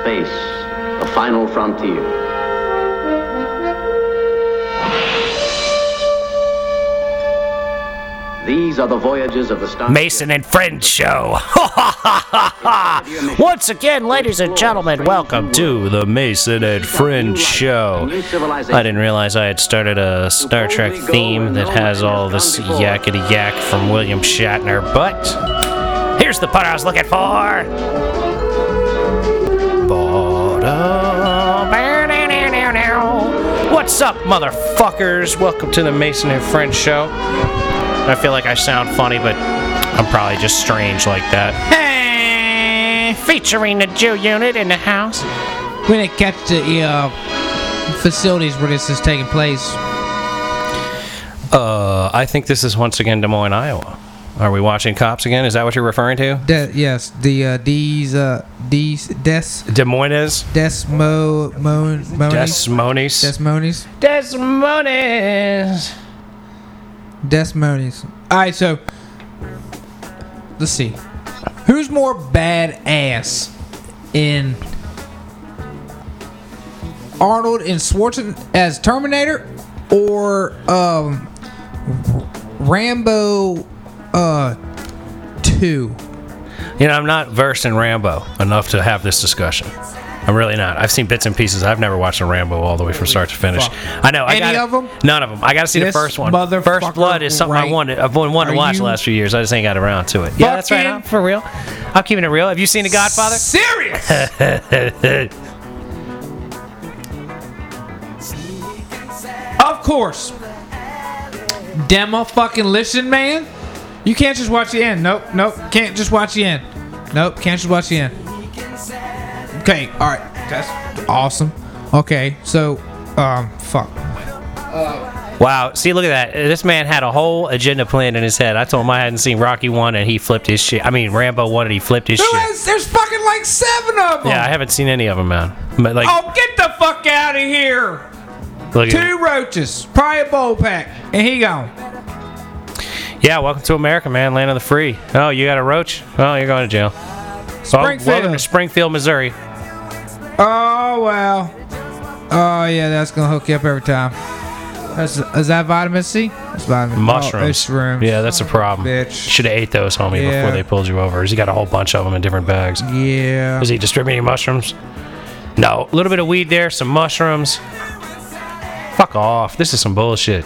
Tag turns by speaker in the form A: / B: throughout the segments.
A: space, the final frontier. These are the voyages of the Star.
B: Mason and Friends Show. Once again, ladies and gentlemen, welcome to the Mason and Friends Show. I didn't realize I had started a Star Trek theme that has all this yakety yak from William Shatner, but here's the part I was looking for. What's up, motherfuckers? Welcome to the Mason and Friends Show. I feel like I sound funny, but I'm probably just strange like that. Hey, featuring the Jew unit in the house.
C: We didn't catch the uh, facilities where this is taking place.
B: Uh, I think this is once again Des Moines, Iowa. Are we watching Cops again? Is that what you're referring to?
C: De- yes, the uh, these uh, D's Des
B: Des Moines?
C: Desmo Mo
B: Des
C: Monies
B: Moines?
C: Desmonies
B: Des Moines.
C: Desmonies. All right, so let's see. Who's more badass in Arnold and Schwarzenegger as Terminator or um, Rambo uh, 2?
B: You know, I'm not versed in Rambo enough to have this discussion. I'm really not. I've seen bits and pieces. I've never watched a Rambo all the way from start to finish.
C: Fuck.
B: I know. I
C: Any
B: gotta-
C: of 'em?
B: None of them. I got to see the
C: This
B: first one.
C: motherfucker
B: First Blood is something I
C: right.
B: wanted. I've been wanting
C: Are
B: to watch
C: you
B: the last few years. I just ain't got around to it. Yeah, that's right.
C: fucking
B: I'm for real. I'm keeping it real. Have you seen The Godfather?
C: Serious? of course. Demo fucking listen, man. You can't just watch the end. Nope, nope. Can't just watch the end. Nope, can't just watch the end. Okay, alright. That's awesome. Okay, so, um, fuck.
B: Wow. See, look at that. This man had a whole agenda planned in his head. I told him I hadn't seen Rocky 1 and he flipped his shit. I mean, Rambo 1 and he flipped his
C: Who
B: shit.
C: has, there's fucking like seven of them.
B: Yeah, I haven't seen any of them, man. But like,
C: Oh, get the fuck out of here.
B: look
C: Two roaches, probably a bowl pack, and he gone.
B: Yeah, welcome to America, man. Land of the free. Oh, you got a roach? Oh, you're going to jail. Well,
C: Springfield.
B: welcome to Springfield, Missouri.
C: Oh well. Oh yeah, that's gonna hook you up every time. That's, is that vitamin C? That's vitamin.
B: Mushrooms.
C: Oh, it's shrooms.
B: Yeah, that's a problem.
C: Bitch.
B: Should have ate those, homie,
C: Yeah.
B: before they pulled you over. He's got a whole bunch of them in different bags.
C: Yeah.
B: Is he distributing mushrooms? No. A little bit of weed there, some mushrooms. Fuck off. This is some bullshit.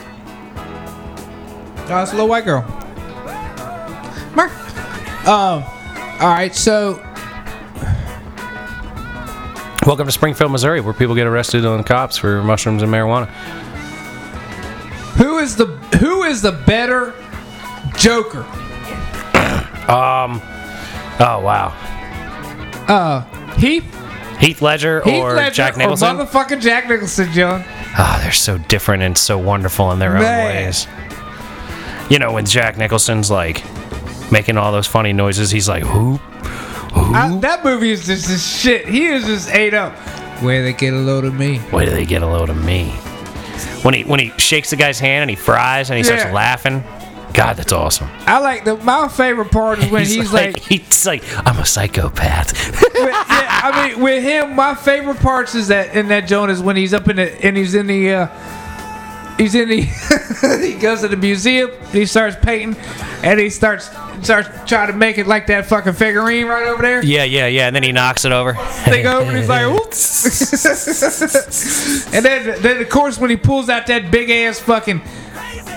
C: Oh, it's a little white girl. Mark. Um. All right. So
B: Welcome to Springfield, Missouri, where people get arrested on cops for mushrooms and marijuana.
C: who is the who is the better Joker? Um.
B: Oh, wow.
C: Uh, Heath.
B: Heath Ledger
C: Heath
B: or
C: Ledger
B: Jack Nicholson?
C: Or motherfucking Jack Nicholson, John.
B: Ah, they're so different and so wonderful in their own ways. You know, when Jack Nicholson's like making all those funny noises, he's like, whoop.
C: I, that movie is just this shit. He is just ate up. Where do they get a load of me.
B: Where do they get a load of me? When he when he shakes the guy's hand and he fries and he starts laughing. God, that's awesome.
C: I like the my favorite part is when he's, like,
B: he's like, I'm a psychopath.
C: with, yeah, I mean, with him, my favorite parts is that in that Joan is when he's up in the and he's in the uh, he's in the he goes to the museum and he starts painting and he starts starts trying to make it like that fucking figurine right over there.
B: yeah, yeah, yeah. And then he knocks it over.
C: They go over and he's like, oops. and then, then of course when he pulls out that big ass fucking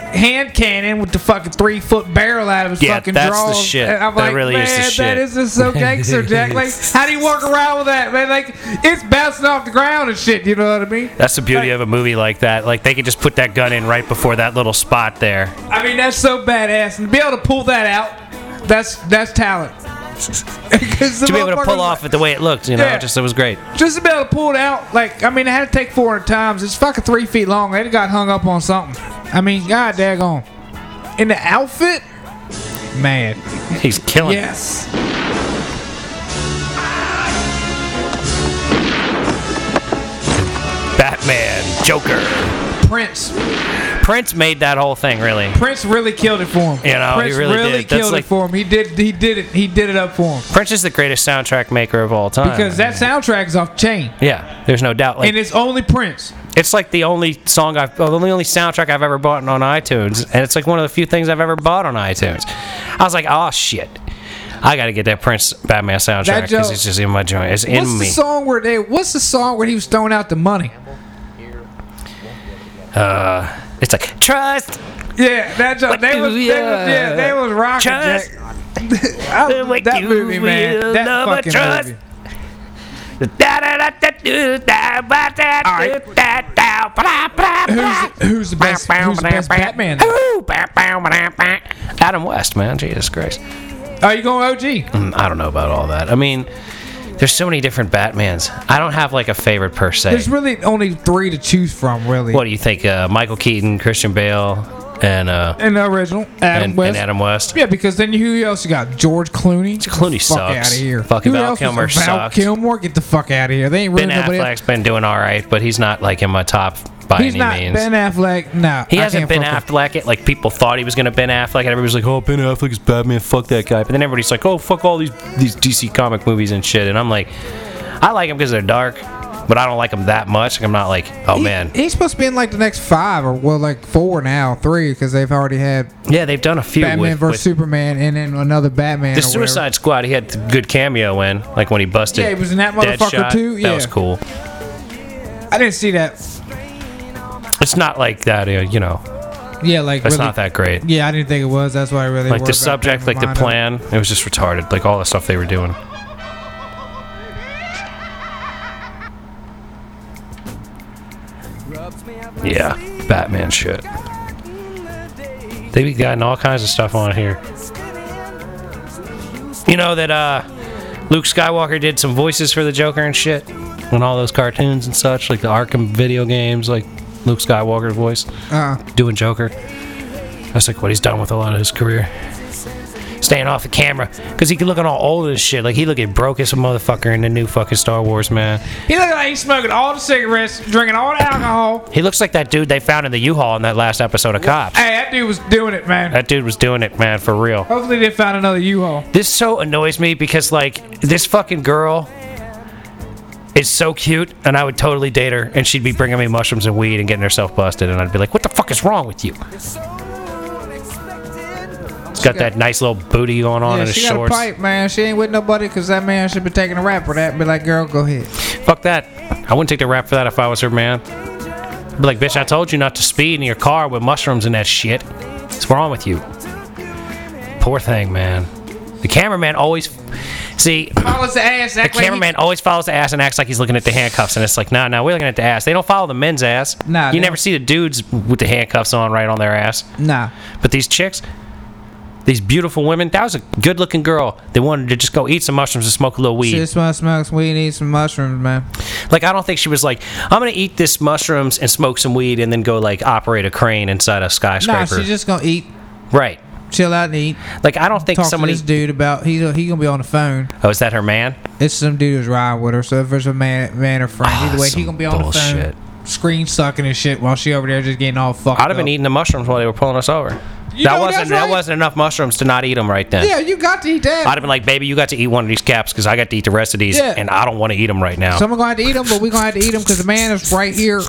C: hand cannon with the fucking three foot barrel out of his
B: Yeah,
C: fucking
B: that's the shit.
C: And I'm
B: That
C: like,
B: really
C: man,
B: is the shit."
C: is just so gangster, Jack. Like, how do you walk around with that, man? Like, it's bouncing off the ground and shit. You know what I mean?
B: That's the beauty
C: Like-
B: of a movie like that. Like they could just put that gun in right before that little spot there.
C: I mean, that's so badass, and to be able to pull that out, that's that's talent.
B: To be able to pull off it the way it looked, you know,
C: Yeah.
B: just it was great.
C: just to be able to pull it out, like I mean, I had to take 400 times. It's fucking three feet long. They got hung up on something. I mean, god daggone. In the outfit, man.
B: He's killing it.
C: Yes.
B: Batman, Joker,
C: Prince.
B: Prince made that whole thing really.
C: Prince really killed it for him.
B: You know, he
C: Prince
B: really did.
C: Killed
B: like-
C: it for him. He did. He did it. He did it up for him
B: Prince is the greatest soundtrack maker of all time.
C: because that soundtrack is off chain,
B: yeah, there's no doubt. Like
C: and it's only Prince.
B: it's like the only song I've, the only, only soundtrack I've ever bought on iTunes, and it's like one of the few things I've ever bought on iTunes. I was like, oh shit, I got to get that Prince Batman soundtrack because it's just in my joint. It's in
C: What's
B: me.
C: the song where they? What's the song where he was throwing out the money?
B: Uh, It's like trust.
C: Yeah, that's.
B: What
C: They was, they was, yeah, they was rocking.
B: trust?
C: I,
B: What
C: that movie, man. That fucking
B: trust.
C: movie. Who's, who's the best? Who's the best Batman?
B: Adam West, man, Jesus Christ.
C: Are you going OG?
B: Mm, I don't know about all that. I mean, there's so many different Batmans. I don't have like a favorite per se.
C: There's really only three to choose from, really.
B: What do you think? Uh, Michael Keaton, Christian Bale, and uh,
C: In the original, Adam
B: and,
C: West.
B: and Adam West.
C: Yeah, because then who else you got? George Clooney.
B: Clooney
C: fuck
B: sucks.
C: out of here.
B: Fucking
C: Who
B: Val
C: else was-
B: Kilmer
C: Val
B: sucked.
C: Kilmer, get the fuck out of here. They ain't really
B: Ben
C: nobody.
B: Affleck's been doing all right, but he's not like in my top by
C: He's
B: any
C: not
B: means.
C: Ben Affleck. No,
B: he
C: I
B: hasn't
C: can't
B: been
C: fuck with-
B: Affleck it. Like people thought he was gonna Ben Affleck, and everybody's like, "Oh, Ben Affleck is Batman. Fuck that guy." But then everybody's like, "Oh, fuck all these these DC comic movies and shit." And I'm like, I like them because they're dark, but I don't like them that much. I'm not like, oh
C: He-
B: man,
C: he's supposed to be in like the next five or well, like four now, three because they've already had
B: yeah, they've done a few
C: Batman
B: with,
C: versus
B: with
C: Superman and then another Batman.
B: the
C: or whatever.
B: Suicide Squad. He had a good cameo in, like when he busted.
C: Yeah, he was in that motherfucker
B: Deadshot.
C: too, Yeah,
B: That was cool.
C: I didn't see that.
B: It's not like that, uh, you know.
C: Yeah, like
B: It's
C: really,
B: not that great.
C: Yeah, I didn't think it was. That's why I really
B: Like the subject, like the plan, it was just retarded. Like all the stuff they were doing. Yeah, Batman shit. They be gotten all kinds of stuff on here. You know that uh Luke Skywalker did some voices for the Joker and shit on all those cartoons and such, like the Arkham video games, like Luke Skywalker's voice.
C: Uh,
B: doing Joker. That's like what he's done with a lot of his career. Staying off the camera. Because he can looking all old as shit. Like he looking broke as a motherfucker in the new fucking Star Wars, man.
C: he looked like he's smoking all the cigarettes, drinking all the alcohol.
B: He looks like that dude they found in the U-Haul in that last episode of Cops.
C: Hey, that dude was doing it, man.
B: That dude was doing it, man, for real.
C: Hopefully they found another U-Haul.
B: This so annoys me because like this fucking girl is so cute and I would totally date her and she'd be bringing me mushrooms and weed and getting herself busted and I'd be like, "What the fuck is wrong with you?" It's got that nice little booty going on
C: Yeah,
B: in his
C: she got a pipe, man. She ain't with nobody because that man should be taking a rap for that. Be like, girl, go ahead.
B: Fuck that. I wouldn't take the rap for that if I was her man. Be like, bitch, I told you not to speed in your car with mushrooms and that shit. What's wrong with you? Poor thing, man. The cameraman always. See,
C: Follows the ass.
B: the
C: like he-
B: cameraman always follows the ass and acts like he's looking at the handcuffs, and it's like, nah, nah, we're looking at the ass. They don't follow the men's ass.
C: Nah,
B: you never
C: don't.
B: see the dudes with the handcuffs on right on their ass.
C: Nah.
B: But these chicks, these beautiful women, that was a good-looking girl. They wanted to just go eat some mushrooms and smoke a little weed.
C: She just want to smoke some weed and eat some mushrooms, man.
B: Like I don't think she was like, I'm gonna eat this mushrooms and smoke some weed and then go like operate a crane inside a skyscraper.
C: Nah, she's just gonna eat,
B: right.
C: chill out and eat.
B: Like I don't think
C: Talk
B: somebody.
C: to this dude about he's he gonna be on the phone.
B: Oh, is that her man?
C: It's some dude who's riding with her. So if there's a man, man or friend,
B: Ah,
C: either way, he gonna be on
B: bullshit.
C: the phone, screen sucking and shit while she over there just getting all fucked.
B: I'd have been
C: up.
B: eating the mushrooms while they were pulling us over.
C: You
B: that wasn't
C: that's
B: that
C: right.
B: wasn't enough mushrooms to not eat them right then.
C: Yeah, you got to eat that.
B: I'd have been like, baby, you got to eat one of these caps because I got to eat the rest of these,
C: Yeah.
B: and I don't want to eat them right now.
C: Someone gonna have to eat them, but we're gonna have to eat them because the man is right here.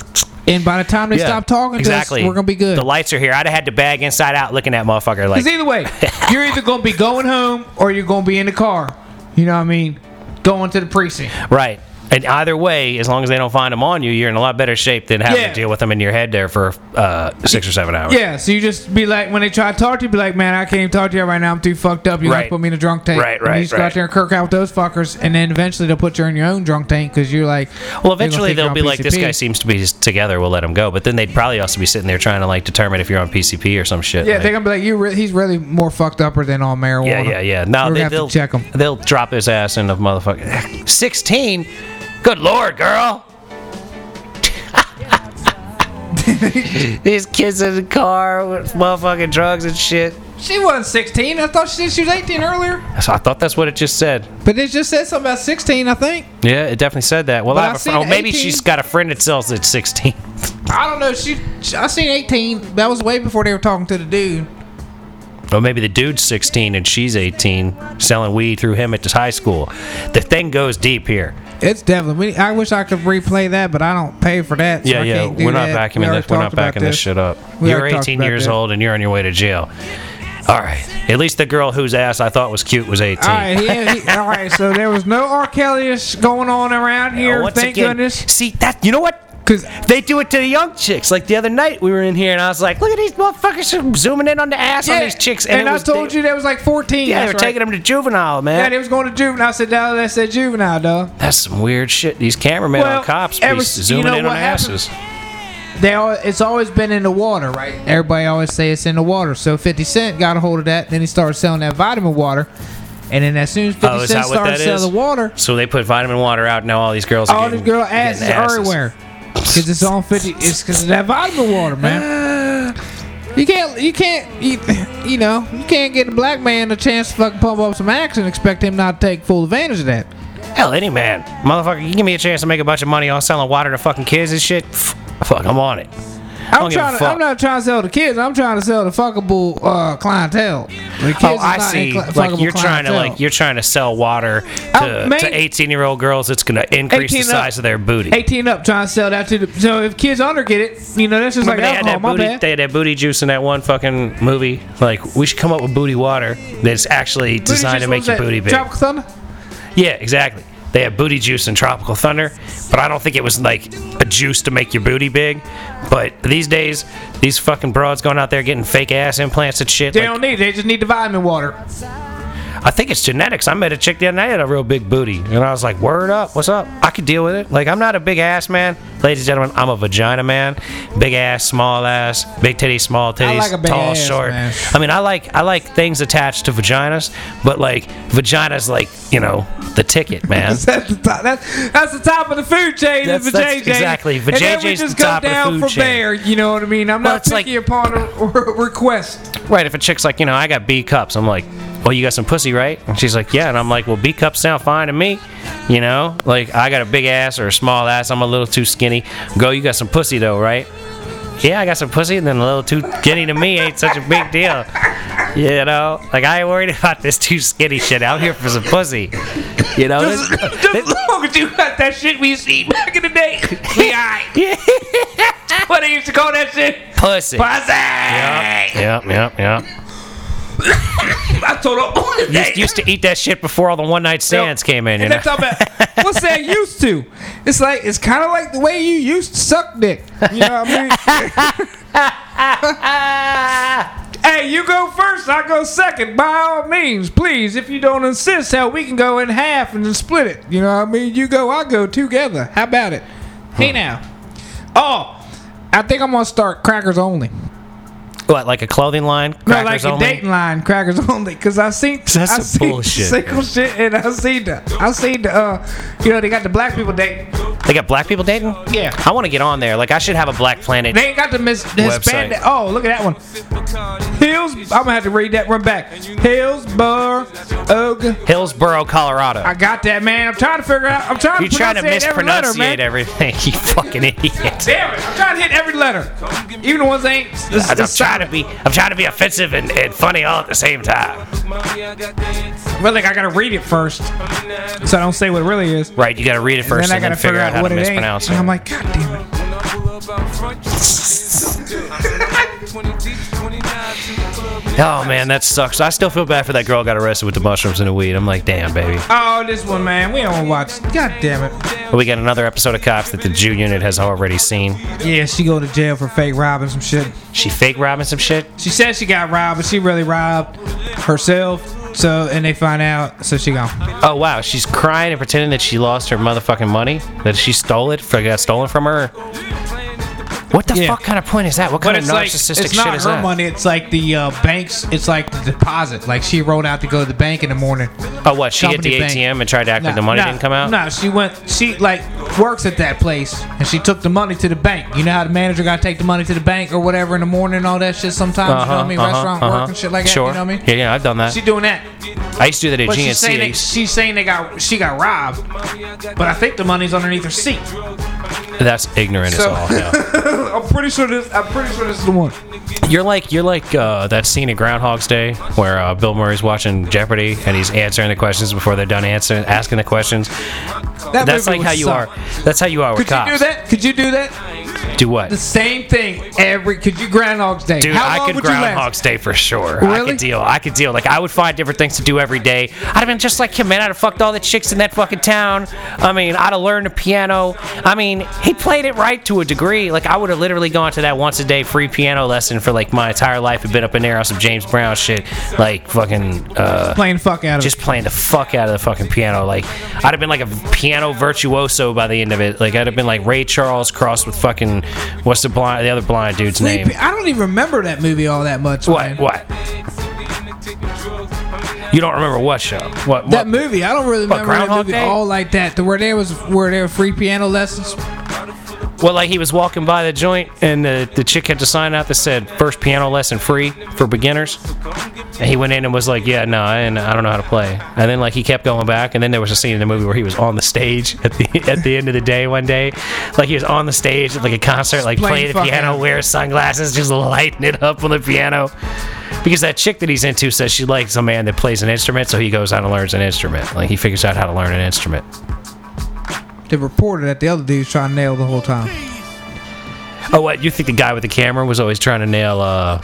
C: And by the time they
B: Yeah,
C: stop talking
B: exactly.
C: to us, we're gonna be good.
B: The lights are here. I'd have had the bag inside out, looking at motherfucker like.
C: Because either way, you're either gonna be going home or you're gonna be in the car. You know what I mean? Going to the precinct.
B: Right. And either way, as long as they don't find them on you, you're in a lot better shape than having
C: Yeah.
B: to deal with them in your head there for uh, six or seven hours.
C: Yeah, so you just be like, when they try to talk to you, be like, man, I can't even talk to you right now. I'm too fucked up. You
B: Right.
C: to put me in a drunk tank.
B: Right,
C: And
B: right,
C: You just go out there and kirk out with those fuckers, and then eventually they'll put you in your own drunk tank because you're like,
B: Well, eventually they'll be like, this guy seems to be together. We'll let him go. But then they'd probably also be sitting there trying to like determine if you're on PCP or some shit.
C: Yeah,
B: like-
C: they're gonna be like, you. Re- he's really more fucked upper than on marijuana.
B: yeah, yeah. No,
C: We're
B: they, they'll
C: check him.
B: They'll drop his ass in a motherfucker. Sixteen. Good lord, girl. These kids in the car with motherfucking drugs and shit.
C: She wasn't 16. I thought she said she was 18 earlier.
B: So I thought that's what it just said.
C: But it just said something about 16, I think.
B: Yeah, it definitely said that. Well,
C: But
B: I
C: I
B: have a friend. Oh, maybe
C: 18.
B: she's got a friend that sells at 16.
C: I don't know. She, she I seen 18. That was way before they were talking to the dude.
B: Or maybe the dude's 16 and she's 18, selling weed through him at the high school. The thing goes deep here.
C: It's definitely. We, I wish I could replay that, but I don't pay for that. so
B: Yeah,
C: I
B: yeah.
C: can't do
B: We're not
C: that. We
B: vacuuming
C: already
B: this. We're not backing this shit up.
C: We
B: You're 18 years
C: this.
B: old and you're on your way to jail. All right. At least the girl whose ass I thought was cute was 18.
C: All right, yeah, he, all right. So there was no R. Kelly going on around here.
B: Once
C: thank
B: again,
C: goodness.
B: See that? You know what?
C: Because
B: They do it to the young chicks. Like the other night, we were in here and I was like, "Look at these motherfuckers zooming in on the ass on these chicks."
C: and,
B: it
C: I
B: was,
C: told
B: they,
C: you that was like 14.
B: yeah, they were
C: right.
B: taking them to juvenile, man.
C: Yeah, they was going to juvenile. I said, no, that said juvenile, dog.
B: That's some weird shit. These cameramen
C: Well,
B: on cops be zooming
C: you know
B: in on asses.
C: They all, it's always been in the water, right? Everybody always say it's in the water. So 50 Cent got a hold of that. Then he started selling that vitamin water. And then as soon as 50
B: Oh,
C: Cent started selling the water,
B: So they put vitamin water out. Now all these girls are
C: all these girl asses
B: asses.
C: everywhere. Because it's on 50. It's because of that vitamin water, man. You can't, you can't, you, you know, you can't get a black man a chance to fucking pump up some action and expect him not to take full advantage of that.
B: Hell, any man, motherfucker, you give me a chance to make a bunch of money on selling water to fucking kids and shit. Fuck, I'm on it.
C: I'm trying. To. I'm not trying to sell the kids. I'm trying to sell the fuckable uh, clientele. The kids
B: Oh, I see.
C: in cl-
B: Like you're trying to like you're trying to sell water to,
C: Uh, main-
B: to 18 year old girls. It's gonna increase the
C: 18 up.
B: size of their booty.
C: 18 up trying to sell that to the. So if kids under get it, you know that's just
B: Remember
C: like alcohol.
B: that
C: My
B: booty.
C: bad.
B: They had that booty juice in that one fucking movie. Like we should come up with booty water that's actually designed to make your booty big.
C: Tropical Thunder.
B: Yeah, exactly. They have booty juice and Tropical Thunder, but I don't think it was like a juice to make your booty big. But these days, these fucking broads going out there getting fake ass implants and shit.
C: They
B: like,
C: don't need. it. They just need the vitamin water.
B: I think it's genetics. I met a chick the other night had a real big booty, and I was like, "Word up, what's up?" I could deal with it. Like, I'm not a big ass man, ladies and gentlemen. I'm a vagina man. Big ass, small ass, big titties, small titties,
C: like
B: tall,
C: ass,
B: short.
C: man.
B: I mean, I like I like things attached to vaginas, but like vaginas, like you know, the ticket, man.
C: That's the top. That's, that's the top of the food chain.
B: That's- that's
C: JJ.
B: exactly.
C: And then we just
B: the
C: come down from
B: chain.
C: there. You know what I mean? I'm
B: Well,
C: not
B: it's like-
C: picky upon a request.
B: Right, if a chick's like, you know, I got B cups, I'm like, well, you got some pussy, right? And she's like, yeah. And I'm like, well, B cups sound fine to me. You know, like I got a big ass or a small ass. I'm a little too skinny. Go, you got some pussy though, right? Yeah, I got some pussy, and then a little too skinny to me ain't such a big deal. You know, like I ain't worried about this too skinny shit. I'm here for some pussy. You know,
C: Just,
B: this,
C: just as long as you got that shit we used to eat back in the day. We alright. what they used to call that shit?
B: pussy.
C: Pussy.
B: Yep, yep, yep.
C: I told her on the day.
B: Used, used to eat that shit before all the one night stands came in. You
C: And
B: know?
C: about what's that used to? It's like it's kind of like the way you used to suck dick. You know what I mean? hey, you go first, I go second. By all means, please. If you don't insist, hell, we can go in half and then split it. You know what I mean? You go, I go together. How about it? Hey now. Oh, I think I'm gonna start crackers only.
B: What, like a clothing line?
C: No,
B: Crackers
C: like a dating line, crackers only. Cause I seen
B: That's
C: I seen
B: bullshit.
C: single shit, and I seen the I seen the uh, you know they got the black people dating.
B: They got black people dating?
C: Yeah.
B: I want to get on there. Like, I should have a Black Planet.
C: They ain't got the mis-. Hispanic. Oh, look at that one. Hills. I'm gonna have to read that one back. Hillsborough. Oak.
B: Hillsboro, Colorado.
C: I got that, man. I'm trying to figure out. I'm trying
B: You're
C: to
B: trying to
C: pronunciate every letter,
B: everything, you fucking idiot.
C: Damn it! I'm trying to hit every letter, even the ones that ain't. This,
B: I'm trying to be, I'm trying to be offensive and, and funny all at the same time.
C: Well, like I gotta read it first, so I don't say what it really is.
B: Right? You got to read it first
C: then
B: and
C: I
B: then
C: gotta
B: figure
C: figure
B: out
C: out
B: how
C: what
B: to
C: it ain't.
B: mispronounce
C: And
B: it.
C: I'm like, God damn it.
B: Oh man, that sucks. I still feel bad for that girl who got arrested with the mushrooms and the weed. I'm like, damn, baby.
C: Oh, this one, man. We don't watch. God damn it.
B: We got another episode of Cops that the Jew unit has already seen.
C: Yeah, she go to jail for fake robbing some shit.
B: She fake robbing some shit.
C: She said she got robbed, but she really robbed herself. So, and they find out, so she gone.
B: Oh wow, she's crying and pretending that she lost her motherfucking money, that she stole it, got stolen from her. What the
C: Yeah.
B: fuck kind of point is that? What kind of
C: it's like
B: narcissistic
C: it's
B: shit
C: not
B: is
C: her
B: that?
C: money. It's like the uh, banks. It's like the deposit. Like she wrote out to go to the bank in the morning.
B: Oh what? She hit the
C: bank.
B: ATM and tried to act like the money
C: nah,
B: didn't come out.
C: No, she went. She like works at that place, and she took the money to the bank. You know how the manager got to take the money to the bank or whatever in the morning and all that shit. Sometimes you know what I mean,
B: Uh-huh,
C: restaurant
B: uh-huh,
C: work and shit like that.
B: Sure.
C: You know what I mean?
B: Yeah, yeah, I've done that.
C: She doing that.
B: I used to do that at
C: But she's saying, they, she's saying they got she got robbed, but I think the money's underneath her seat.
B: That's ignorant
C: So-
B: as all hell.
C: I'm pretty sure this. I'm pretty sure this is the one.
B: You're like you're like uh, that scene in Groundhog's Day where uh, Bill Murray's watching Jeopardy and he's answering the questions before they're done answering asking the questions.
C: That
B: That's
C: movie
B: like how you
C: suck.
B: are. That's how you are with
C: Could you
B: cops.
C: do that? Could you do that?
B: Do what?
C: The same thing every. Could you Groundhog's Day?
B: Dude,
C: How
B: I could? Groundhog's Day for sure. I
C: Really?
B: could deal. I could deal. Like I would find different things to do every day. I'd have been just like him, man. I'd have fucked all the chicks in that fucking town. I mean, I'd have learned the piano. I mean, he played it right to a degree. Like I would have literally gone to that once a day free piano lesson for like my entire life. Had been up in there on some James Brown shit, like fucking. uh
C: Playing the fuck out of
B: just playing the fuck out of the fucking piano. Like I'd have been like a piano virtuoso by the end of it. Like I'd have been like Ray Charles crossed with fucking what's the blind the other blind dude's name?
C: I don't even remember that movie all that much.
B: What?
C: man.
B: What? You don't remember what show? What?
C: That
B: what?
C: movie, I don't really
B: What,
C: remember that movie
B: Day?
C: all like that. The where there was where there were free piano lessons.
B: Well, like he was walking by the joint, and the, the chick had to sign out that said first piano lesson free for beginners. And he went in and was like, "Yeah, no, and I don't know how to play." And then like he kept going back, and then there was a scene in the movie where he was on the stage at the at the end of the day one day, like he was on the stage at like a concert, like
C: Playing
B: the piano, wearing sunglasses, just lighting it up on the piano. Because that chick that he's into says she likes a man that plays an instrument, so he goes out and learns an instrument. Like he figures out how to learn an instrument.
C: They reported that the other dude's trying to nail the whole time.
B: Oh, what? You think the guy with the camera was always trying to nail? uh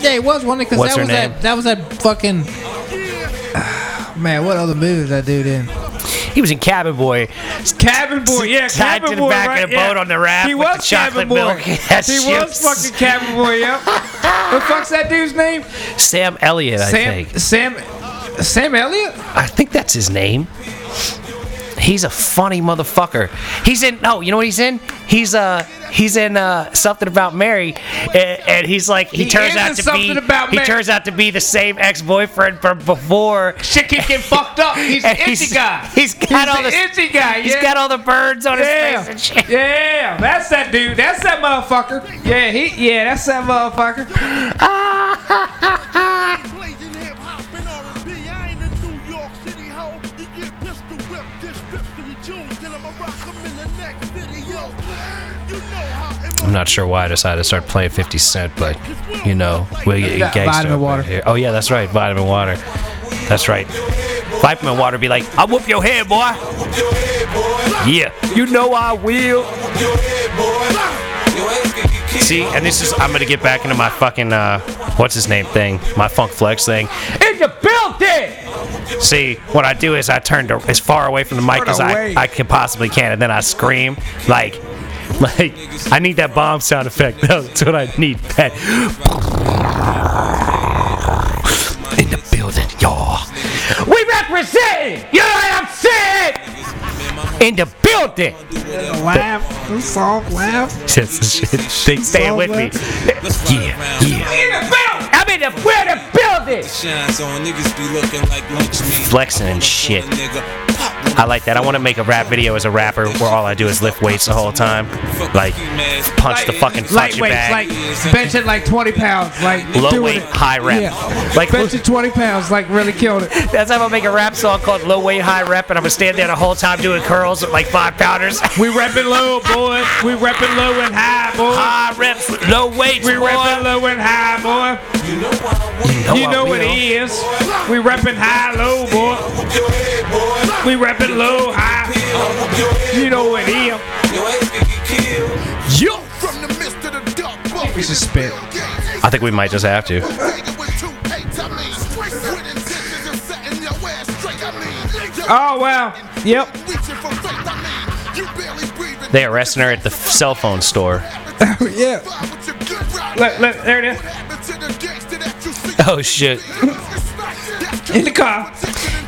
C: Yeah, it was one because
B: What's
C: that
B: her
C: was
B: name?
C: that that was that fucking. Man, what other movies that dude in?
B: He was in Cabin Boy.
C: Cabin Boy, yeah,
B: Tied
C: Cabin
B: to the
C: Boy,
B: back
C: right?
B: of the
C: yeah.
B: boat on the raft
C: He
B: with
C: was
B: the chocolate
C: Cabin Boy.
B: milk.
C: He
B: That
C: was
B: ships.
C: fucking Cabin Boy, yep. what the fuck's that dude's name?
B: Sam Elliott, I
C: Sam
B: think.
C: Sam Sam Elliott?
B: I think that's his name. He's a funny motherfucker. He's in Oh, you know what he's in? He's uh he's in uh something about Mary, and, and he's like he,
C: He
B: turns out to be he turns out to be the same ex boyfriend from before.
C: Shit keep getting fucked up. He's an itchy guy.
B: he's got all
C: the itchy guy.
B: He's
C: yeah.
B: got all the birds on his
C: yeah.
B: face and shit.
C: Yeah, that's that dude. That's that motherfucker. Yeah, he. Yeah, that's that motherfucker.
B: I'm not sure why I decided to start playing 50 Cent, but you know, we get
C: Yeah,
B: gangster
C: vitamin water.
B: Here. Oh yeah, that's right, vitamin water. That's right. Vitamin water be like, I'll whoop your head, boy. Yeah, you know I will. See, and this is I'm gonna get back into my fucking uh, what's his name thing, my Funk Flex thing. In the building. See, what I do is I turn to, as far away from the mic
C: Turn
B: as I. I can possibly can, and then I scream like, like I need that bomb sound effect. That's what I need. That in the building, y'all. We represent. You know what I'm saying? In the building.
C: Laugh, soft laugh.
B: Just shit. They staying with me. Yeah, yeah.
C: In the building.
B: I'm in the, we're the building.
D: Shine so niggas be looking like lunch meat.
B: Flexing and shit.
D: Nigga, pop
B: I like that. I want to make a rap video as a rapper where all I do is lift weights the whole time. Like, punch the fucking punching
C: Lightweights,
B: bag.
C: like benching like 20 pounds, like
B: Low
C: doing
B: weight,
C: it.
B: high rep.
C: Yeah.
B: Like,
C: it 20 pounds, like really killing it.
B: that's how I'm gonna make a rap song called Low Weight, High Rep, and I'm gonna stand there the whole time doing curls with like five pounders.
C: We repping low, boy. We repping low and high, boy.
B: high reps, low weights,
C: We
B: boy.
C: repping low and high, boy.
B: You know,
C: You
B: I
C: know what it is. We repping high, low, boy. We repping low, high. You know what it is.
B: Yo.
E: From the midst of the dark boat.
C: We should spit.
B: I think we might just have to.
C: Oh, wow. Yep.
B: They arresting her at the cell phone store.
C: yeah. Look, look, there it is.
B: Oh shit.
C: In the car.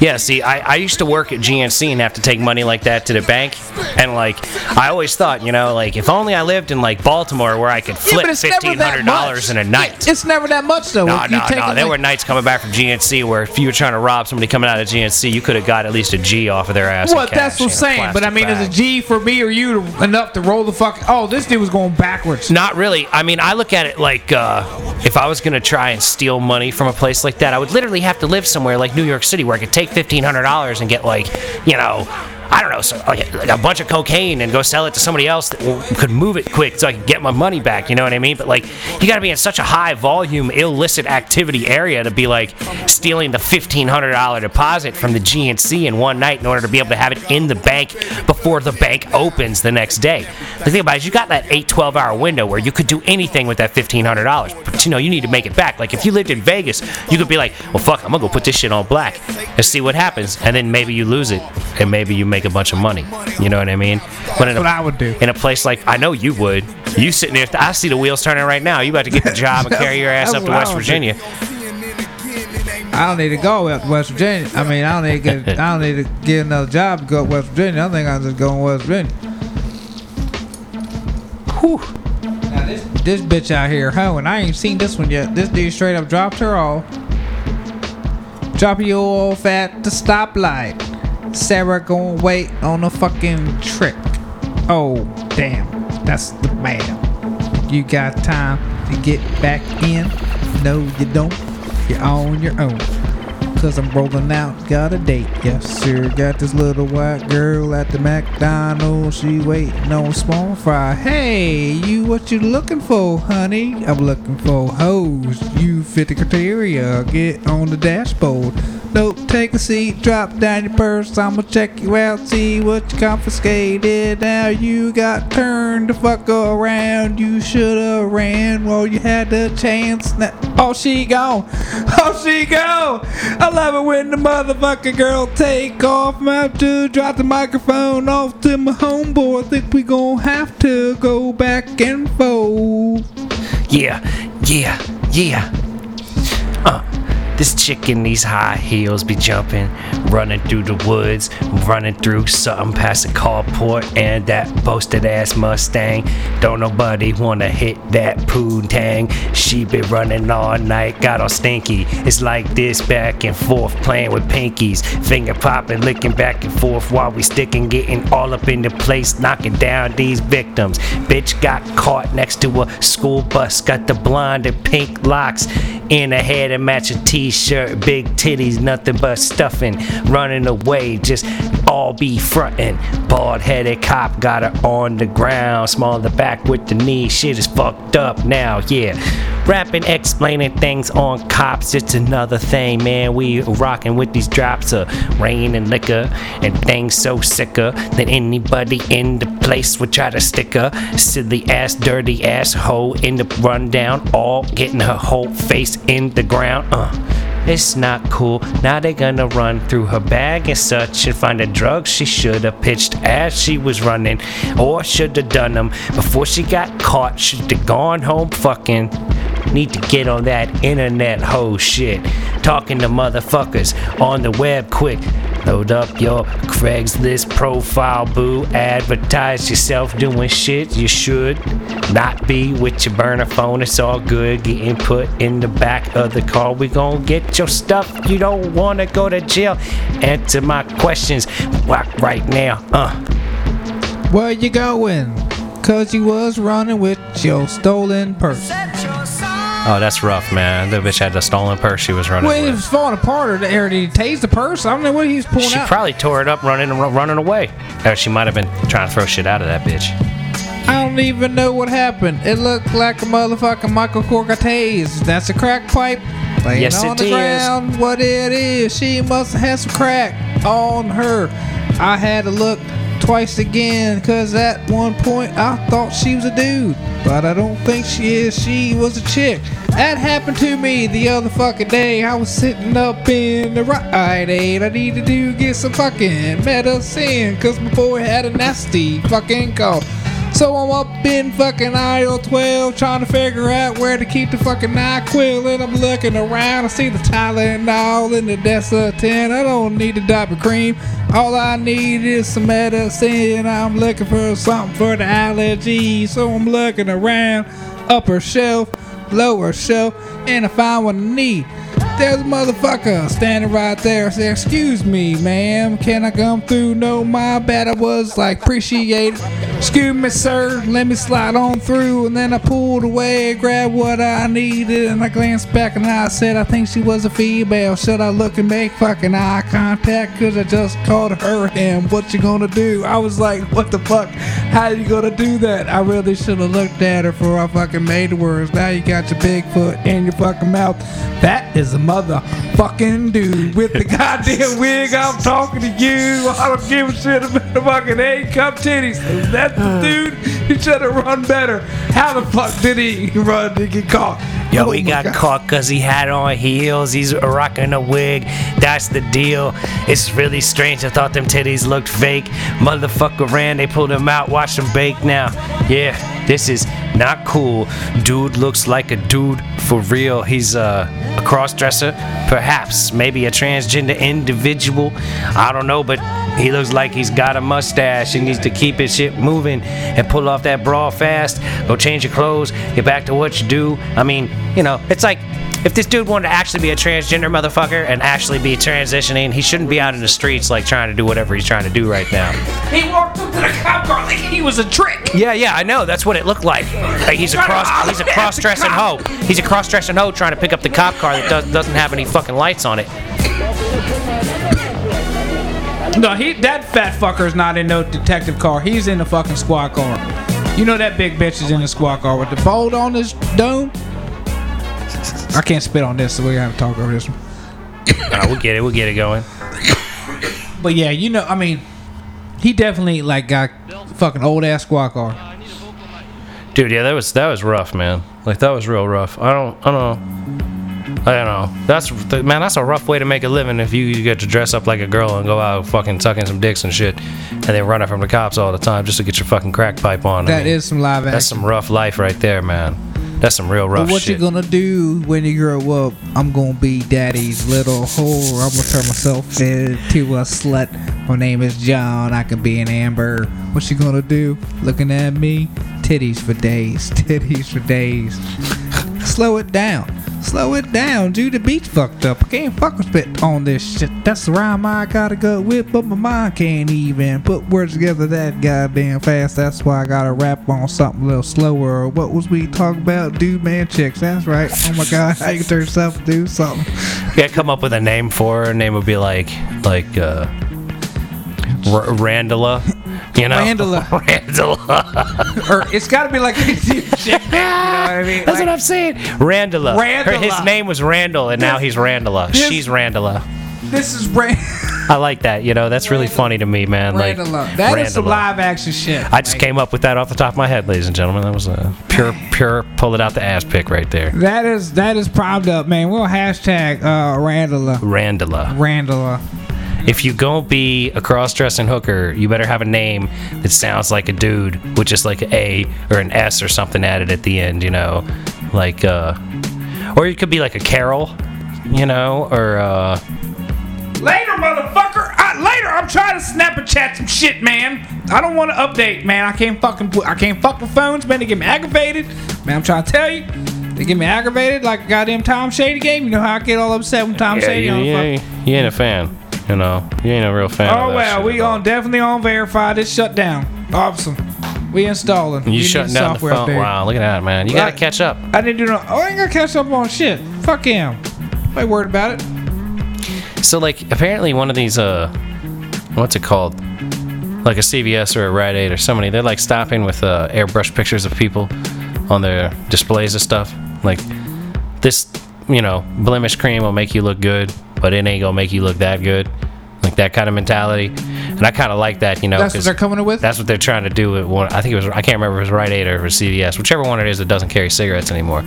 B: Yeah, see, I, I used to work at GNC and have to take money like that to the bank. And, like, I always thought, you know, like, if only I lived in, like, Baltimore where I could flip
C: never that
B: $1,500
C: much.
B: in a night.
C: It's never that much though.
B: No,
C: you
B: no,
C: take
B: no. There
C: like-
B: were nights coming back from GNC where if you were trying to rob somebody coming out of GNC, you could have got at least a G off of their ass.
C: Well, that's what I'm saying. But I mean, is a G for me or you to, enough to roll the fuck? Oh, this dude was going backwards.
B: Not really. I mean, I look at it like uh, if I was going to try and steal money from a place like that, I would literally have to live somewhere like New York City where I could take $1,500 and get, like, you know, I don't know, like, like a bunch of cocaine and go sell it to somebody else that w- could move it quick so I could get my money back. You know what I mean? But, like, you got to be in such a high volume, illicit activity area to be, like, stealing the $1,500 deposit from the GNC in one night in order to be able to have it in the bank before the bank opens the next day. The thing about it is, you got that 8, 12 hour window where you could do anything with that $1,500. But, you know, you need to make it back. Like, if you lived in Vegas, you could be like, well, fuck, I'm to go put this shit on black and see what happens. And then maybe you lose it and maybe you make a bunch of money. You know what I mean? But in
C: That's what I
B: a,
C: would do.
B: in a place like, I know you would. You sitting there, I see the wheels turning right now. You about to get the job and carry your ass up to West. Virginia.
C: I don't need to go up to West Virginia. I mean, I don't need to get. I don't need to get another job to go to West Virginia. I think I'm just going to West Virginia. Whew. Now this, this bitch out here hoeing. I ain't seen this one yet. This dude straight up dropped her off. Dropping your off at the stoplight. Sarah gonna wait on a fucking trick. Oh, damn. That's the man. You got time to get back in? No, you don't. You're on your own. Cause I'm rolling out, got a date. Yes, sir. Got this little white girl at the McDonald's. She waiting on small fry. Hey, you what you looking for, honey? I'm looking for hoes. You fit the criteria. Get on the dashboard. Nope, take a seat, drop down your purse. I'ma check you out, see what you confiscated. Now you got turned the fuck around. You shoulda ran while you had the chance. Now, oh, she gone. Oh, she gone. I love it when the motherfucking girl take off. Have to drop the microphone off to my homeboy. I think we gon' have to go back and forth.
B: Yeah, yeah, yeah. Uh, this chick in these high heels be jumping, running through the woods, running through something past the carport and that boasted ass Mustang. Don't nobody wanna hit that poontang. She been running all night, got all stinky. It's like this back and forth, playing with pinkies, finger popping, licking back and forth while we sticking, getting all up in the place, knocking down these victims. Bitch got caught next to a school bus, got the blonde and pink locks in her hair to match a t-shirt, big titties, nothing but stuffing, running away, just all be frontin'. Bald-headed cop got her on the ground, small the back with the knee, shit is fucked up now, yeah. Rapping, explaining things on cops, it's another thing, man. We rocking with these drops of rain and liquor, and things so sicker than anybody in the place would try to stick her. Silly ass, dirty ass hoe in the rundown, all getting her whole face in the ground. Uh. It's not cool. Now they're gonna run through her bag and such and find the drugs she should have pitched as she was running, or should have done them before she got caught. Should have gone home fucking. Need to get on that internet hoe shit. Talking to motherfuckers on the web quick. Load up your Craigslist profile, boo. Advertise yourself doing shit you should not be with your burner phone. It's all good. Getting put in the back of the car. We gon' get your stuff. You don't wanna go to jail. Answer my questions right, right now. Uh.
C: Where you going? Cause you was running with your stolen purse.
B: Oh, that's rough, man. The bitch had a stolen purse she was running
C: Well, it
B: with.
C: was falling apart, or, or did he tase the purse? I don't know what he was pulling
B: She
C: out.
B: probably tore it up running running away. Or she might have been trying to throw shit out of that bitch.
C: I don't even know what happened. It looked like a motherfucking Michael tase. That's a crack pipe laying
B: Yes,
C: on
B: it
C: the
B: is.
C: ground. What it is, she must have had some crack on her. I had to look twice again, cause at one point I thought she was a dude. But I don't think she is. She was a chick. That happened to me the other fucking day. I was sitting up in the Rite Aid. I needed to get some fucking medicine, cause my boy had a nasty fucking cough. So I'm up in fucking aisle 12 trying to figure out where to keep the fucking NyQuil. And I'm looking around. I see the Tylenol in the Desitin. I don't need the diaper cream. All I need is some medicine. I'm looking for something for the allergy. So I'm looking around. Upper shelf, lower shelf, and I find what I need. There's a motherfucker standing right there. Say, excuse me, ma'am, can I come through? No, my bad. I was like, appreciate it. Excuse me, sir. Let me slide on through. And then I pulled away, grabbed what I needed, and I glanced back and I said, I think she was a female. Should I look and make fucking eye contact? Cause I just called her him. What you gonna do? I was like, what the fuck? How you gonna do that? I really should have looked at her before I fucking made the words. Now you got your big foot in your fucking mouth. That is a motherfucking dude with the goddamn wig. I'm talking to you. I don't give a shit about the fucking A cup titties. That's the uh. dude. He should have run better. How the fuck did he run to get caught?
B: Yo,
C: Oh
B: he got
C: God.
B: caught because he had on heels. He's rocking a wig. That's the deal. It's really strange. I thought them titties looked fake. Motherfucker ran. They pulled him out. Watch him bake now. Yeah, this is not cool. Dude looks like a dude for real. He's a cross dresser. Perhaps. Maybe a transgender individual. I don't know, but he looks like he's got a mustache. He needs to keep his shit moving and pull off that bra fast. Go change your clothes. Get back to what you do. I mean, you know, it's like if this dude wanted to actually be a transgender motherfucker and actually be transitioning, he shouldn't be out in the streets like trying to do whatever he's trying to do right now.
C: He walked up to the cop car like he was a trick.
B: Yeah, yeah, I know. That's what it looked like. Like he's a cross, he's a cross-dressing hoe. He's a cross-dressing hoe trying to pick up the cop car that does, doesn't have any fucking lights on it.
C: No, he that fat fucker's not in no detective car. He's in the fucking squad car. You know that big bitch is in the squad car with the bolt on his dome. I can't spit on this, so we gotta have to talk over this one.
B: We'll get it. We'll get it going.
C: But yeah, you know, I mean, he definitely like got fucking old ass squad car.
B: Dude, yeah, that was that was rough, man. Like that was real rough. I don't, I don't know. I don't know. That's th- man. That's a rough way to make a living if you, you get to dress up like a girl and go out fucking tucking some dicks and shit, and then running from the cops all the time just to get your fucking crack pipe on. I mean,
C: is some live action.
B: that's some rough life right there, man. That's some real rough
C: But what
B: shit.
C: you gonna do when you grow up? I'm gonna be daddy's little whore. I'm gonna turn myself into a slut. My name is John. I can be an Amber. What you gonna do? Looking at me? Titties for days. Titties for days. Slow it down. Slow it down, dude. The beat's fucked up. I can't fuck with spit on this shit. That's the rhyme I gotta go with, but my mind can't even put words together that goddamn fast. That's why I gotta rap on something a little slower. What was we talking about? Dude, man, chicks. That's right. Oh my god, you can turn yourself to do something.
B: Yeah, come up with a name for her. Her name would be like like uh, R- Randala. You know,
C: Randala.
B: Randala.
C: Or it's gotta be like a chick. You know what I mean?
B: That's
C: Like,
B: what I'm saying. Randala. Her- his name was Randall, and now he's Randala.
C: His-
B: She's Randala.
C: this is Rand-
B: I like that. You know, that's really funny to me, man. Like
C: Randala. That is some live action shit.
B: I just came up with that off the top of my head, ladies and gentlemen. That was a pure, pure pull it out the ass pick right there.
C: That is that is primed up, man. We'll hashtag uh Randala.
B: Randala.
C: Randala.
B: If you go be a cross-dressing hooker, you better have a name that sounds like a dude with just like an A or an S or something added at the end. You know, like uh, or you could be like a Carol, you know, or uh,
C: Later, motherfucker. I, later, I'm trying to snap a chat some shit, man. I don't want to update, man. I can't fucking. put- I can't fuck with phones, man. They get me aggravated, man. I'm trying to tell you, they get me aggravated like a goddamn Tom Shady game. You know how I get all upset when Tom
B: yeah,
C: Shady
B: you,
C: on the
B: you
C: fuck-
B: you ain't a fan. You know, you ain't a real fan. of
C: Oh well, we on definitely on verified. It's shut down. Awesome. We installing.
B: You
C: need
B: shutting down the phone?
C: update.
B: Wow, look at that, man. You gotta catch up.
C: I didn't do no. Oh, I ain't gonna catch up on shit. Fuck him. I ain't worried about it.
B: So like apparently one of these uh what's it called? Like a CVS or a Rite Aid or somebody, they're like stopping with uh, airbrush pictures of people on their displays of stuff. Like this, you know, blemish cream will make you look good, but it ain't gonna make you look that good. Like that kind of mentality. And I kind of like that, you know.
C: That's what they're coming with.
B: That's what they're trying to do. At one, I think it was. I can't remember if it was Rite Aid or it was CVS, whichever one it is that doesn't carry cigarettes anymore.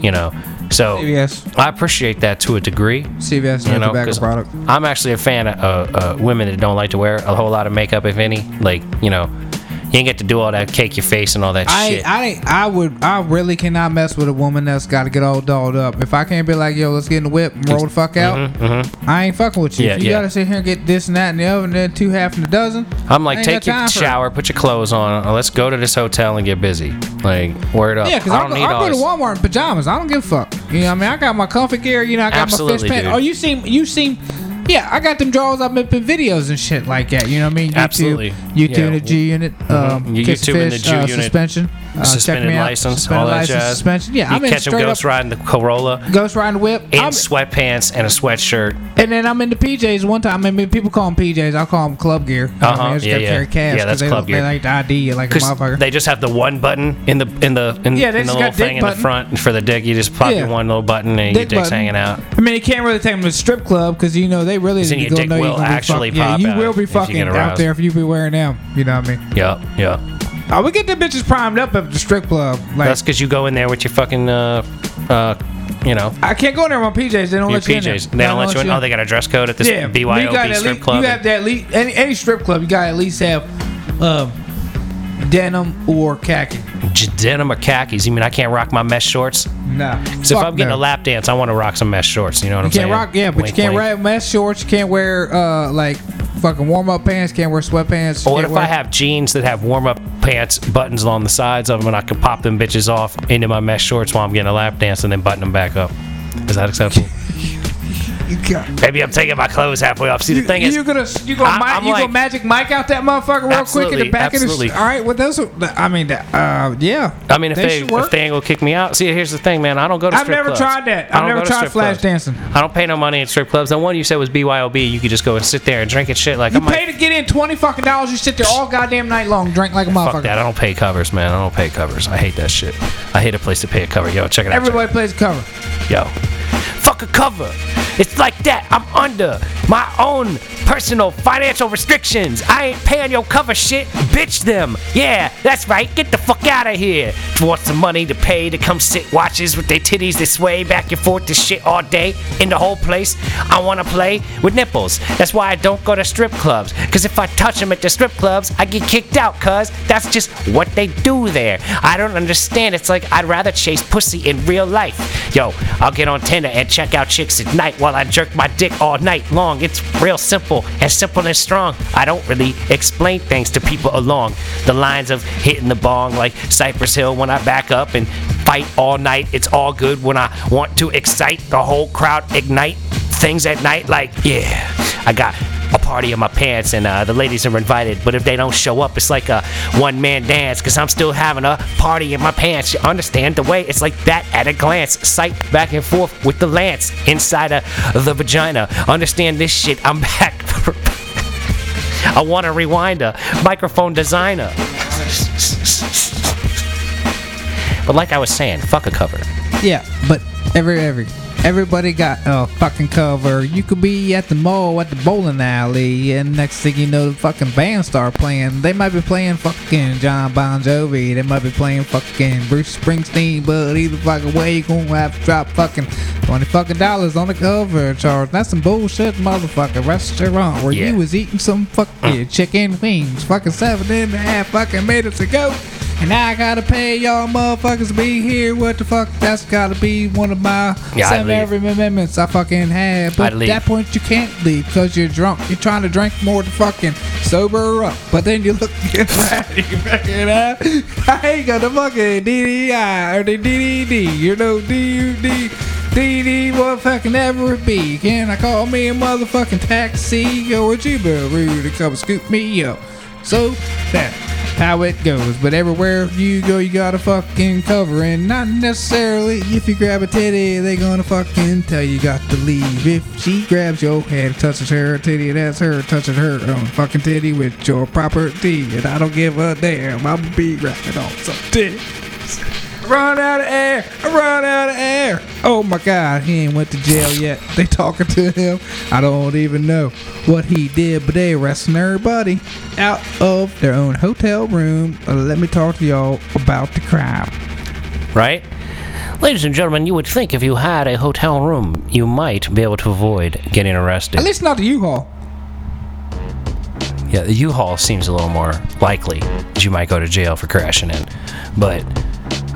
B: You know, so
C: CVS.
B: I appreciate that to a degree
C: CVS
B: you
C: no
B: know,
C: tobacco product.
B: I'm actually a fan of uh, uh, women that don't like to wear a whole lot of makeup, if any. Like, you know, You ain't get to do all that cake your face and all that
C: I
B: shit.
C: I I would I really cannot mess with a woman that's got to get all dolled up. If I can't be like yo, let's get in the whip and roll the fuck out, I ain't fucking with you.
B: Mm-hmm, Yeah,
C: if you
B: yeah.
C: gotta sit here and get this and that and the other and then two half and a dozen.
B: I'm like, take your
C: time for it.
B: shower, put your clothes on, let's go to this hotel and get busy. Like, word up.
C: Yeah, because
B: I
C: I'll,
B: don't
C: go,
B: need
C: I'll
B: all
C: go to. Walmart in pajamas. I don't give a fuck. You know what I mean? I got my comfy gear. You know, I got
B: Absolutely,
C: my fish pants. Oh, you seem, you seem, yeah, I got them drawers I'm up in videos and shit like that. You know what I mean? YouTube,
B: Absolutely.
C: YouTube
B: Yeah. Mm-hmm.
C: and the G unit. Um,
B: You
C: Kiss the
B: YouTube and the
C: Fish,
B: G
C: uh,
B: unit.
C: Suspension. Uh,
B: Suspended license,
C: Suspended
B: all that
C: license,
B: jazz.
C: Suspension. Yeah,
B: you
C: I'm in
B: catch 'em
C: straight
B: ghost
C: up
B: riding the Corolla
C: ghost riding whip.
B: in
C: I'm-
B: sweatpants and a sweatshirt.
C: and then I'm in the PJs one time. I mean, people call them PJs. I call them club gear. Know what I
B: Uh-huh,
C: mean?
B: Yeah, yeah. Yeah, that's
C: they,
B: club
C: they
B: gear.
C: like the ID like a motherfucker.
B: they just have the one button in the in the in,
C: Yeah, they
B: in the little
C: got
B: thing in the front for the dick. You just
C: Yeah.
B: your one little button and your dick's
C: button.
B: hanging out.
C: I mean, you can't really take them to the strip club because you know they really
B: then your dick
C: know
B: will
C: be
B: actually
C: fuck-
B: pop
C: Yeah, you
B: out
C: will be
B: if you
C: fucking
B: get
C: out
B: aroused.
C: there if you be wearing them. You know what I mean?
B: Yep, yep.
C: Oh, we get the bitches primed up at the strip club. Like
B: That's because you go in there with your fucking uh uh you know
C: I can't go in there with my PJs. They don't
B: your
C: let you in there.
B: PJs. They don't let you in. Oh, they got a dress code at this
C: yeah, you gotta
B: BYOB
C: at
B: strip
C: least,
B: club.
C: You have to at least any, any strip club. You gotta at least have um, denim or khaki.
B: J- denim or khakis. You mean I can't rock my mesh shorts?
C: Nah.
B: So if I'm getting
C: no.
B: a lap dance, I want to rock some mesh shorts. You know what
C: You
B: I'm saying?
C: Can't
B: saying?
C: rock, yeah, but you can't wear mesh shorts. You can't wear uh like fucking warm up pants. Can't wear sweatpants.
B: Or what if I have jeans that have warm up pants, buttons along the sides of them, and I can pop them bitches off into my mesh shorts while I'm getting a lap dance and then button them back up? Is that acceptable?
C: You
B: Maybe I'm taking my clothes halfway off. See, the
C: You,
B: thing is,
C: you gonna you gonna,
B: I-
C: mi- you
B: like-
C: gonna magic Mike out that motherfucker real quick in the back
B: absolutely.
C: of the. All right, well those. Are, I mean, that, uh, yeah.
B: I mean, if they,
C: work.
B: if they ain't gonna kick me out, see, here's the thing, man. I don't go to
C: I've never
B: clubs.
C: tried that.
B: I
C: I've never tried flash
B: clubs.
C: dancing.
B: I don't pay no money at strip clubs. The one you said was BYOB. You could just go and sit there and drink and shit. Like
C: You
B: I'm
C: pay
B: like,
C: to get in twenty fucking dollars. You sit there all goddamn night long, drink like a
B: fuck
C: motherfucker.
B: that. I don't pay covers, man. I don't pay covers. I hate that shit. I hate a place to pay a cover. Yo, check it out.
C: Everybody plays cover.
B: Yo. Fuck a cover. It's like that. I'm under my own personal financial restrictions. I ain't paying your cover shit. Bitch them. Yeah, that's right. Get the fuck out of here. Want some money to pay to come sit watches with their titties that sway back and forth to shit all day in the whole place. I wanna play with nipples. That's why I don't go to strip clubs. Cause if I touch them at the strip clubs, I get kicked out, cuz that's just what they do there. I don't understand. It's like I'd rather chase pussy in real life. Yo, I'll get on Tinder and check out chicks at night while I jerk my dick all night long. It's real simple and simple and strong. I don't really explain things to people along the lines of hitting the bong like Cypress Hill when I back up and fight all night. It's all good when I want to excite the whole crowd, ignite things at night. Like, yeah, I got a party in my pants and uh, the ladies are invited. But if they don't show up it's like a one-man dance because i'm still having a party in my pants. You understand the way? It's like that at a glance. Sight back and forth with the lance inside of the vagina. Understand this shit i'm back. I want a microphone designer. But like i was saying fuck a cover.
C: Yeah, but every every everybody got a fucking cover. You could be at the mall at the bowling alley, and next thing you know, the fucking band start playing. They might be playing fucking Jon Bon Jovi. They might be playing fucking Bruce Springsteen. But either fucking way, you gonna have to drop fucking twenty fucking dollars on the cover charge. That's some bullshit, motherfucker. Restaurant where
B: Yeah.
C: you was eating some fucking mm. chicken wings, fucking seven and a half fucking minutes ago. And I gotta pay y'all motherfuckers to be here. What the fuck? That's gotta be one of my
B: Yeah,
C: seven every amendments I fucking have. But at that point, you can't leave because you're drunk. You're trying to drink more to fucking sober up. But then you look at that, you fucking. I ain't got the fucking DDI or the DDD. You know, DUD. DD what fucking ever it be. Can I call me a motherfucking taxi or a Uber to come scoop me up? So that's how it goes. But everywhere you go, you gotta fucking cover. And not necessarily if you grab a titty, they gonna fucking tell you got to leave. If she grabs your head, touches her titty, that's her touching her own fucking titty with your property. And I don't give a damn. I'll be rapping on some titties. Run out of air! I run out of air! Oh my god, he ain't went to jail yet. They talking to him. I don't even know what he did, but they arresting everybody out of their own hotel room. Uh, let me talk to y'all about the crime.
B: right? Ladies and gentlemen, you would think if you had a hotel room, you might be able to avoid getting arrested.
C: At least not the U-Haul.
B: Yeah, the U-Haul seems a little more likely that you might go to jail for crashing in, but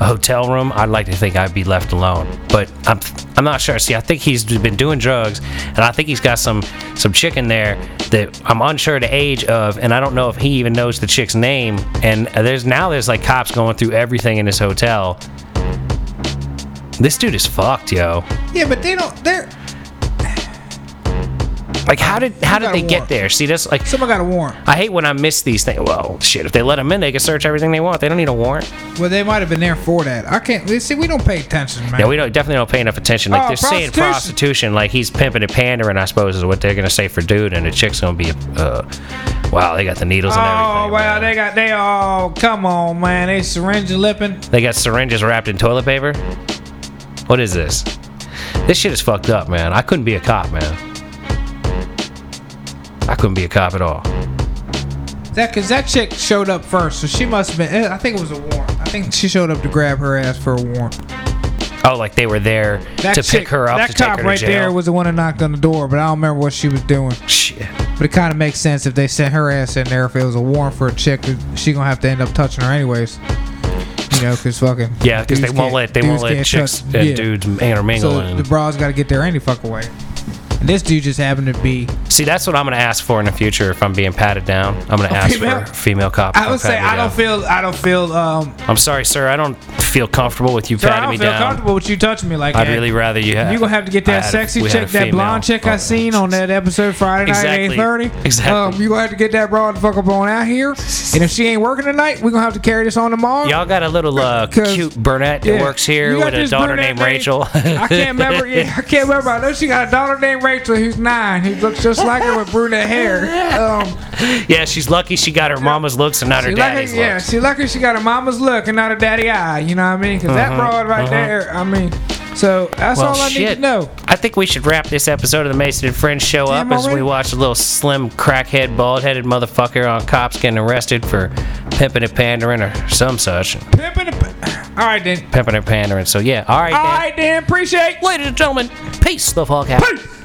B: a hotel room, I'd like to think I'd be left alone. But I'm I'm not sure. See, I think he's been doing drugs, and I think he's got some some chick in there that I'm unsure the age of, and I don't know if he even knows the chick's name. And there's now there's like cops going through everything in this hotel. This dude is fucked, yo.
C: Yeah, but they don't. They're
B: Like, how did how did they get there? See, that's like
C: someone got a warrant.
B: I hate when I miss these things. Well, shit, if they let them in, they can search everything they want. They don't need a warrant.
C: Well, they might have been there for that. I can't. See, we don't pay attention, man.
B: Yeah, we don't definitely don't pay enough attention. Like
C: Oh,
B: they're saying
C: prostitution.
B: prostitution, like he's pimping and pandering. I suppose is what they're gonna say for dude, and the chick's gonna be, uh, wow, they got the needles and
C: Oh
B: everything.
C: well,
B: man.
C: they got they all. Come on, man. They syringe lipping.
B: They got syringes wrapped in toilet paper. What is this? This shit is fucked up, man. I couldn't be a cop, man. I couldn't be a cop at all.
C: That cause that chick showed up first, so she must have been. eh, I think it was a warrant. I think she showed up to grab her ass for a warrant.
B: Oh, like they were there
C: That
B: to
C: chick,
B: pick her up
C: That
B: to take
C: cop right there was the one that knocked on the door, but I don't remember what she was doing.
B: shit.
C: But it kind of makes sense if they sent her ass in there. If it was a warrant for a chick, she gonna have to end up touching her anyways. You know, cause fucking
B: Yeah, because they won't let they won't let chicks
C: touch-
B: and
C: yeah.
B: dudes intermingle.
C: So
B: and,
C: the bras got to get there any fucking way. And this dude just happened to be.
B: See, that's what I'm gonna ask for in the future if I'm being patted down. I'm gonna ask
C: female?
B: for a female cop.
C: I
B: to
C: would say I don't feel I don't feel um.
B: I'm sorry, sir. I don't feel comfortable with you
C: Sir,
B: patting me down.
C: I don't feel
B: down.
C: comfortable with you touching me like that.
B: I'd
C: that.
B: really rather you have.
C: You gonna have to get that sexy
B: a
C: chick, that blonde chick I seen on that episode Friday night
B: Exactly.
C: at eight thirty.
B: Exactly.
C: Um, you gonna have to get that broad fuck up on out here. And if she ain't working tonight, we are gonna have to carry this on tomorrow.
B: Y'all got a little uh, cute brunette that works here with a daughter named- Rachel.
C: I can't remember. Yeah, I can't remember. I know she got a daughter named Rachel who's nine. Who looks just her with brunette hair. Um,
B: yeah, she's lucky she got her mama's looks and not her
C: she lucky,
B: daddy's
C: yeah,
B: looks.
C: she lucky she got her mama's look and not her daddy eye. You know what I mean? Because that broad right there. I mean, so that's
B: Uh-huh, Well,
C: all I need to know.
B: I think we should wrap this episode of the Mason and Friends show up
C: Damn,
B: as we watch a little slim, crackhead, bald-headed motherfucker on cops getting arrested for pimping and pandering or some such.
C: Pimpin' the- All right then.
B: Pimping and pandering. So yeah, all right,
C: All
B: then.
C: right then. Appreciate.
B: ladies and gentlemen, peace the fuck out.
C: Peace.